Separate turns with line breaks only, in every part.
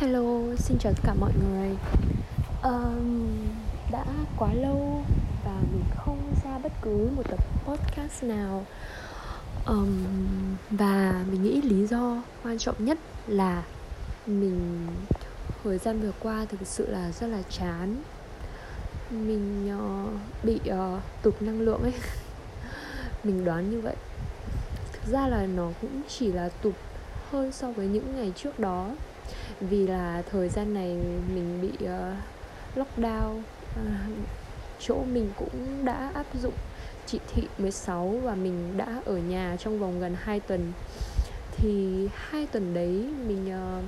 Hello, xin chào tất cả mọi người. Um, Đã quá lâu và mình không ra bất cứ một tập podcast nào. Um, Và mình nghĩ lý do quan trọng nhất là Mình thời gian vừa qua thực sự là rất là chán. Mình uh, bị uh, tụt năng lượng ấy. Mình đoán như vậy. Thực ra là nó cũng chỉ là tụt hơn so với những ngày trước đó vì là thời gian này mình bị uh, lockdown uh, chỗ mình cũng đã áp dụng chỉ thị 16 và mình đã ở nhà trong vòng gần 2 tuần. Thì hai tuần đấy mình uh,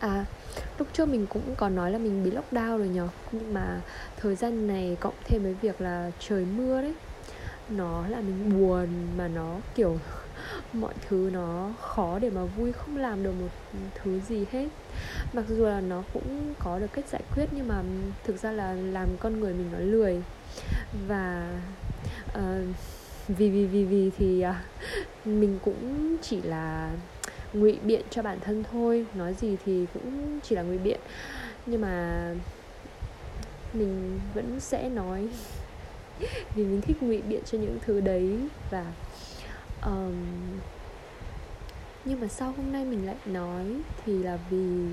à lúc trước mình cũng còn nói là mình bị lockdown rồi nhở nhưng mà thời gian này cộng thêm với việc là trời mưa đấy nó là mình buồn mà nó kiểu mọi thứ nó khó để mà vui không làm được một thứ gì hết. Mặc dù là nó cũng có được cách giải quyết nhưng mà thực ra là làm con người mình nó lười. Và uh, vì vì vì vì thì uh, mình cũng chỉ là ngụy biện cho bản thân thôi. Nói gì thì cũng chỉ là ngụy biện. Nhưng mà mình vẫn sẽ nói vì mình thích ngụy biện cho những thứ đấy và um, nhưng mà sau hôm nay mình lại nói thì là vì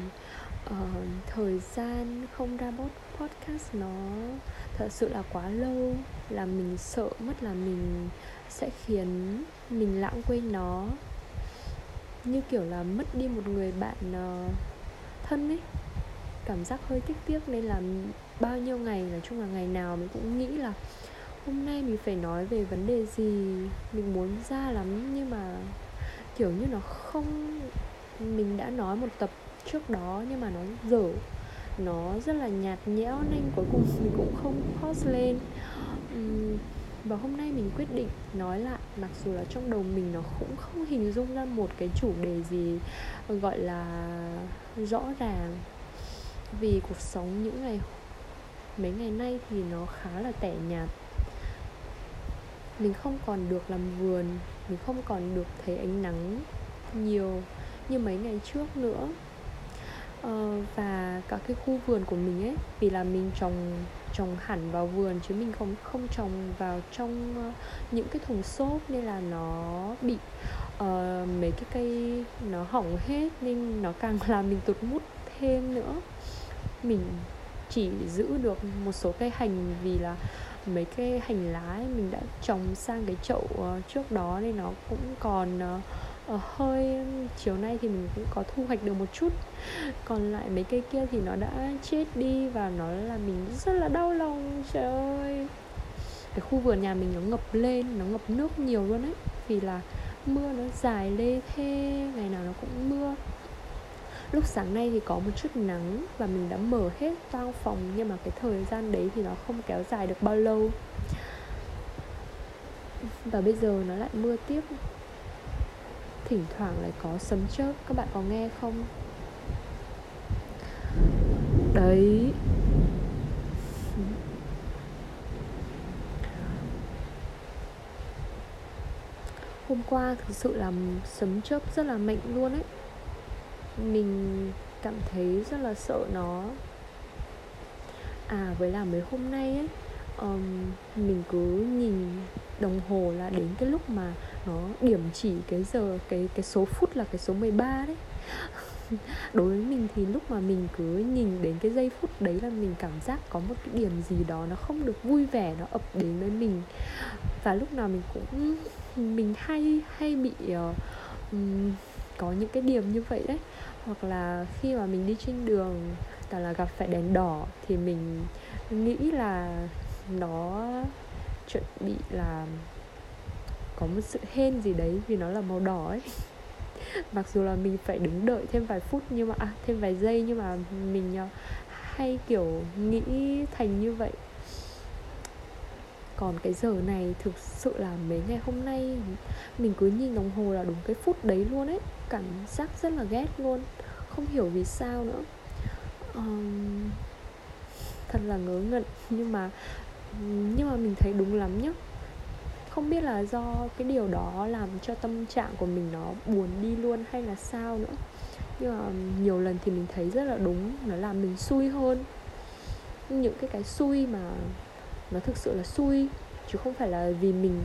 uh, thời gian không ra podcast nó thật sự là quá lâu là mình sợ mất là mình sẽ khiến mình lãng quên nó. Như kiểu là mất đi một người bạn uh, thân ấy. Cảm giác hơi tiếc tiếc nên là bao nhiêu ngày nói chung là ngày nào mình cũng nghĩ là hôm nay mình phải nói về vấn đề gì? Mình muốn ra lắm, nhưng mà kiểu như nó không, mình đã nói một tập trước đó nhưng mà nó dở. Nó rất là nhạt nhẽo nên cuối cùng mình cũng không post lên. Và hôm nay mình quyết định nói lại, mặc dù là trong đầu mình nó cũng không hình dung ra một cái chủ đề gì, gọi là, rõ ràng. Vì cuộc sống những ngày, mấy ngày nay thì nó khá là tẻ nhạt mình không còn được làm vườn mình không còn được thấy ánh nắng nhiều như mấy ngày trước nữa. Ờ, và cả cái khu vườn của mình ấy vì là mình trồng trồng hẳn vào vườn chứ mình không không trồng vào trong ờ, những cái thùng xốp nên là nó bị uh, mấy cái cây nó hỏng hết nên nó càng làm mình tụt mút thêm nữa. Mình chỉ giữ được một số cây hành vì là mấy cái hành lá ấy mình đã trồng sang cái chậu uh, trước đó nên nó cũng còn uh, uh, hơi chiều nay thì mình cũng có thu hoạch được một chút. Còn lại mấy cây kia thì nó đã chết đi và nó là mình rất là đau lòng trời ơi. Cái khu vườn nhà mình nó ngập lên nó ngập nước nhiều luôn ấy. Vì là mưa nó dài lê thê ngày nào nó cũng mưa lúc sáng nay thì có một chút nắng và mình đã mở hết toang phòng, nhưng mà cái thời gian đấy thì nó không kéo dài được bao lâu. Và bây giờ nó lại mưa tiếp. Thỉnh thoảng lại có sấm chớp, các bạn có nghe không? Đấy. Hôm qua thực sự là sấm chớp rất là mạnh luôn ấy mình cảm thấy rất là sợ nó. À với là mấy hôm nay ấy um, mình cứ nhìn đồng hồ là đến cái lúc mà nó điểm chỉ cái giờ cái cái số phút là cái số 13 đấy. Đối với mình thì lúc mà mình cứ nhìn đến cái giây phút đấy là mình cảm giác có một cái điểm gì đó nó không được vui vẻ nó ập đến với mình. Và lúc nào mình cũng mình hay hay bị uh, um, có những cái điểm như vậy đấy. Hoặc là khi mà mình đi trên đường toàn là gặp phải đèn đỏ thì mình nghĩ là nó chuẩn bị là có một sự hên gì đấy vì nó là màu đỏ ấy. Mặc dù là mình phải đứng đợi thêm vài phút nhưng mà à, thêm vài giây nhưng mà mình à, hay kiểu nghĩ thành như vậy còn cái giờ này thực sự là mấy ngày hôm nay mình cứ nhìn đồng hồ là đúng cái phút đấy luôn ấy. Cảm giác rất là ghét luôn. Không hiểu vì sao nữa. Um, thật là ngớ ngẩn. Nhưng mà nhưng mà mình thấy đúng lắm nhá. Không biết là do cái điều đó làm cho tâm trạng của mình nó buồn đi luôn hay là sao nữa. Nhưng mà nhiều lần thì mình thấy rất là đúng. Nó làm mình xui hơn. Những cái cái xui mà nó thực sự là xui chứ không phải là vì mình.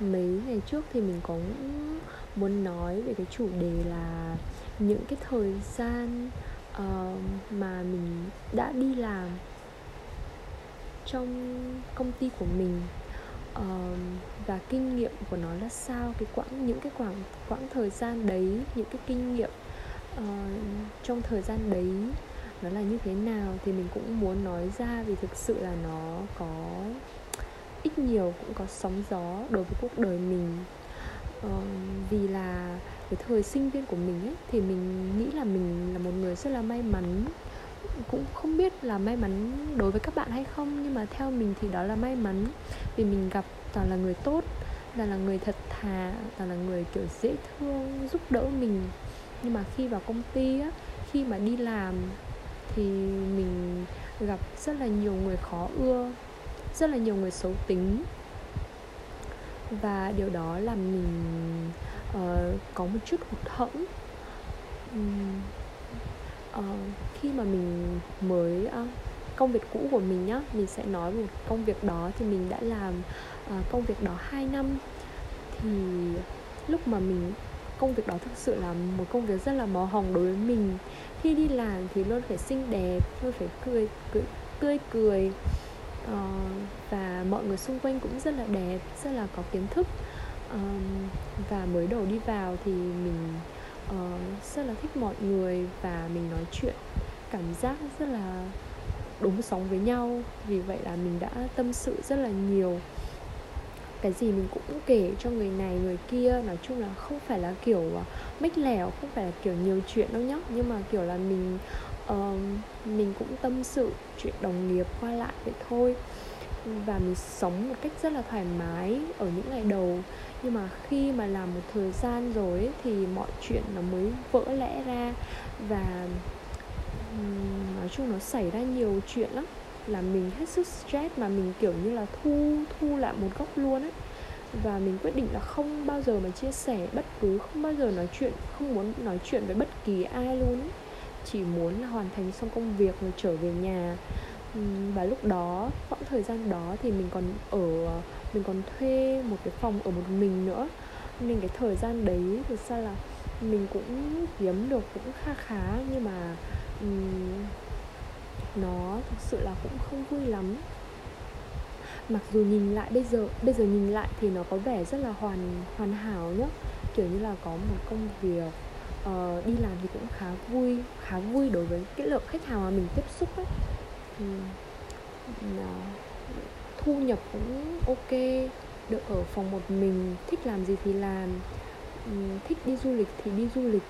Mấy ngày trước thì mình có muốn nói về cái chủ đề là những cái thời gian uh, mà mình đã đi làm trong công ty của mình uh, và kinh nghiệm của nó là sao cái quãng những cái quãng quãng thời gian đấy những cái kinh nghiệm uh, trong thời gian đấy nó là như thế nào thì mình cũng muốn nói ra vì thực sự là nó có ít nhiều cũng có sóng gió đối với cuộc đời mình. Ờ, vì là cái thời sinh viên của mình ấy thì mình nghĩ là mình là một người rất là may mắn. Cũng không biết là may mắn đối với các bạn hay không nhưng mà theo mình thì đó là may mắn vì mình gặp toàn là người tốt toàn là người thật thà toàn là người kiểu dễ thương giúp đỡ mình. Nhưng mà khi vào công ty á khi mà đi làm thì mình gặp rất là nhiều người khó ưa rất là nhiều người xấu tính. Và điều đó làm mình uh, có một chút hụt hẫng. Um, uh, khi mà mình mới uh, công việc cũ của mình nhá mình sẽ nói một công việc đó thì mình đã làm uh, công việc đó 2 năm. Thì lúc mà mình công việc đó thực sự là một công việc rất là màu hồng đối với mình. Khi đi làm thì luôn phải xinh đẹp luôn phải cười, cười tươi cười uh, và mọi người xung quanh cũng rất là đẹp rất là có kiến thức. Um, và mới đầu đi vào thì mình uh, rất là thích mọi người và mình nói chuyện cảm giác rất là đúng sóng với nhau. Vì vậy là mình đã tâm sự rất là nhiều cái gì mình cũng kể cho người này người kia. Nói chung là không phải là kiểu à, mách lẻo không phải là kiểu nhiều chuyện đâu nhá. Nhưng mà kiểu là mình uh, mình cũng tâm sự chuyện đồng nghiệp qua lại vậy thôi. Và mình sống một cách rất là thoải mái ở những ngày đầu. Nhưng mà khi mà làm một thời gian rồi ấy, thì mọi chuyện nó mới vỡ lẽ ra. Và nói chung nó xảy ra nhiều chuyện lắm là mình hết sức stress mà mình kiểu như là thu thu lại một góc luôn ấy và mình quyết định là không bao giờ mà chia sẻ bất cứ không bao giờ nói chuyện không muốn nói chuyện với bất kỳ ai luôn ấy. chỉ muốn là hoàn thành xong công việc rồi trở về nhà. Và lúc đó quãng thời gian đó thì mình còn ở mình còn thuê một cái phòng ở một mình nữa. Nên cái thời gian đấy thực ra là mình cũng kiếm được cũng kha khá nhưng mà um, nó thực sự là cũng không vui lắm. Mặc dù nhìn lại bây giờ bây giờ nhìn lại thì nó có vẻ rất là hoàn hoàn hảo nhá. Kiểu như là có một công việc uh, đi làm thì cũng khá vui khá vui đối với cái lượng khách hàng mà mình tiếp xúc ấy. Uhm, thu nhập cũng ok được ở phòng một mình thích làm gì thì làm. Uhm, thích đi du lịch thì đi du lịch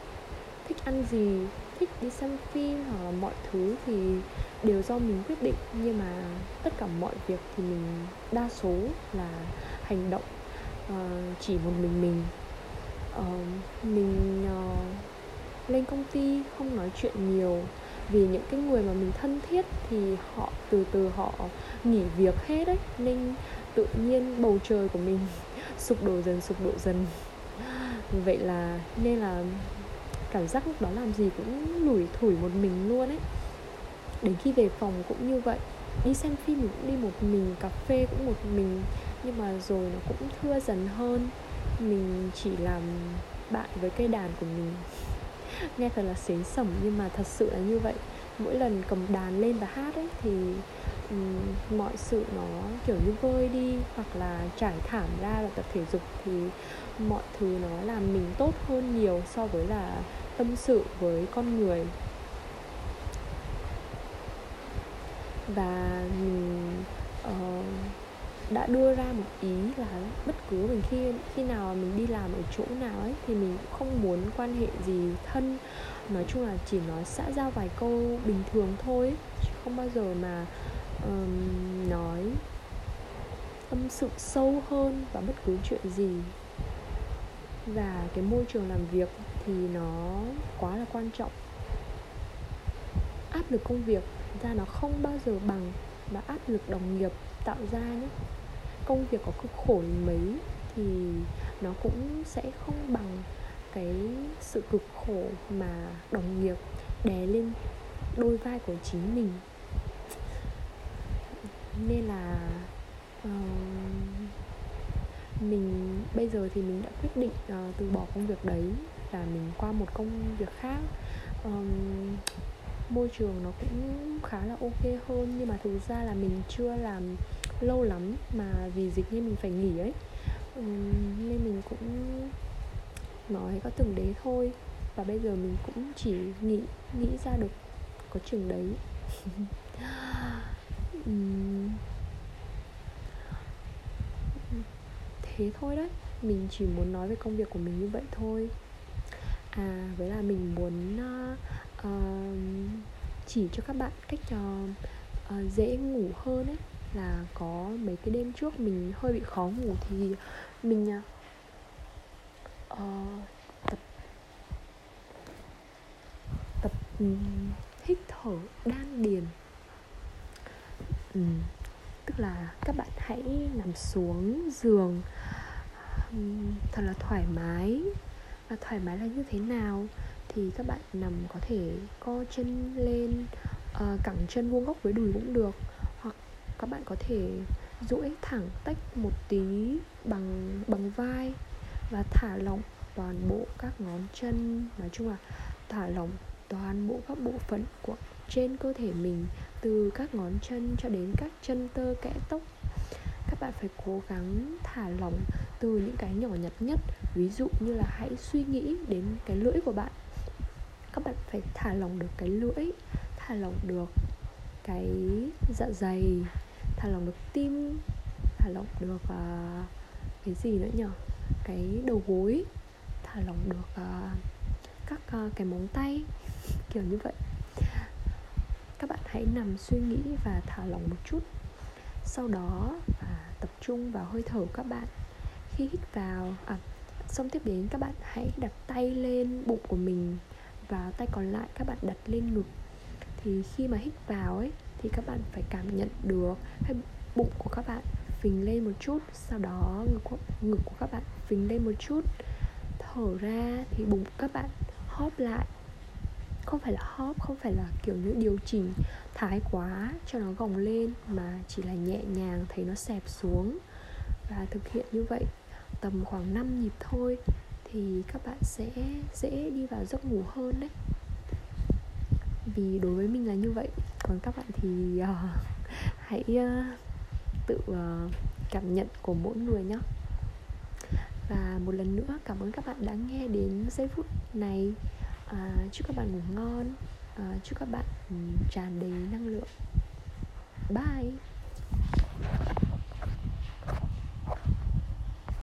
thích ăn gì thích đi xem phim hoặc là mọi thứ thì đều do mình quyết định. Nhưng mà tất cả mọi việc thì mình đa số là hành động uh, chỉ một mình mình. Uh, mình uh, lên công ty không nói chuyện nhiều vì những cái người mà mình thân thiết thì họ từ từ họ nghỉ việc hết đấy nên tự nhiên bầu trời của mình sụp đổ dần sụp đổ dần. Vậy là nên là cảm giác lúc đó làm gì cũng lủi thủi một mình luôn ấy. Đến khi về phòng cũng như vậy, đi xem phim mình cũng đi một mình, cà phê cũng một mình, nhưng mà rồi nó cũng thưa dần hơn. Mình chỉ làm bạn với cây đàn của mình. Nghe thật là xến sẩm nhưng mà thật sự là như vậy. Mỗi lần cầm đàn lên và hát ấy thì um, mọi sự nó kiểu như vơi đi hoặc là trải thảm ra và tập thể dục thì mọi thứ nó làm mình tốt hơn nhiều so với là tâm sự với con người. Và mình uh, đã đưa ra một ý là bất cứ mình khi khi nào mình đi làm ở chỗ nào ấy thì mình cũng không muốn quan hệ gì thân. Nói chung là chỉ nói xã giao vài câu bình thường thôi chứ không bao giờ mà um, nói tâm sự sâu hơn và bất cứ chuyện gì. Và cái môi trường làm việc thì nó quá là quan trọng. Áp lực công việc ra nó không bao giờ bằng và áp lực đồng nghiệp tạo ra nhé. Công việc có cực khổ đến mấy thì nó cũng sẽ không bằng cái sự cực khổ mà đồng nghiệp đè lên đôi vai của chính mình nên là uh, mình bây giờ thì mình đã quyết định uh, từ bỏ công việc đấy và mình qua một công việc khác. Um, môi trường nó cũng khá là ok hơn nhưng mà thực ra là mình chưa làm lâu lắm mà vì dịch nên mình phải nghỉ ấy. Um, nên mình cũng nói có từng đấy thôi và bây giờ mình cũng chỉ nghĩ nghĩ ra được có trường đấy. thế thôi đấy. Mình chỉ muốn nói về công việc của mình như vậy thôi. À với là mình muốn uh, uh, chỉ cho các bạn cách uh, uh, dễ ngủ hơn ấy. Là có mấy cái đêm trước mình hơi bị khó ngủ thì mình uh, tập tập um, hít thở đan điền. Um, tức là các bạn hãy nằm xuống giường. Thật là thoải mái. Và thoải mái là như thế nào? Thì các bạn nằm có thể co chân lên uh, cẳng chân vuông góc với đùi cũng được. Hoặc các bạn có thể duỗi thẳng tách một tí bằng bằng vai và thả lỏng toàn bộ các ngón chân. Nói chung là thả lỏng toàn bộ các bộ phận của trên cơ thể mình từ các ngón chân cho đến các chân tơ kẽ tóc. Các bạn phải cố gắng thả lỏng từ những cái nhỏ nhặt nhất ví dụ như là hãy suy nghĩ đến cái lưỡi của bạn. Các bạn phải thả lỏng được cái lưỡi thả lỏng được cái dạ dày thả lỏng được tim thả lỏng được uh, cái gì nữa nhỉ cái đầu gối thả lỏng được uh, các uh, cái móng tay kiểu như vậy. Các bạn hãy nằm suy nghĩ và thả lỏng một chút. Sau đó à, tập trung vào hơi thở các bạn. Khi hít vào à, xong tiếp đến các bạn hãy đặt tay lên bụng của mình và tay còn lại các bạn đặt lên ngực. Thì khi mà hít vào ấy thì các bạn phải cảm nhận được hay bụng của các bạn phình lên một chút sau đó ngực của, ngực của các bạn phình lên một chút. Thở ra thì bụng các bạn hóp lại. Không phải là hóp không phải là kiểu như điều chỉnh thái quá cho nó gồng lên mà chỉ là nhẹ nhàng thấy nó xẹp xuống. Và thực hiện như vậy tầm khoảng 5 nhịp thôi thì các bạn sẽ dễ đi vào giấc ngủ hơn đấy. Vì đối với mình là như vậy còn các bạn thì uh, hãy uh, tự uh, cảm nhận của mỗi người nhé và một lần nữa cảm ơn các bạn đã nghe đến giây phút này. À, chúc các bạn ngủ ngon. À, chúc các bạn ừ, tràn đầy năng lượng. Bye.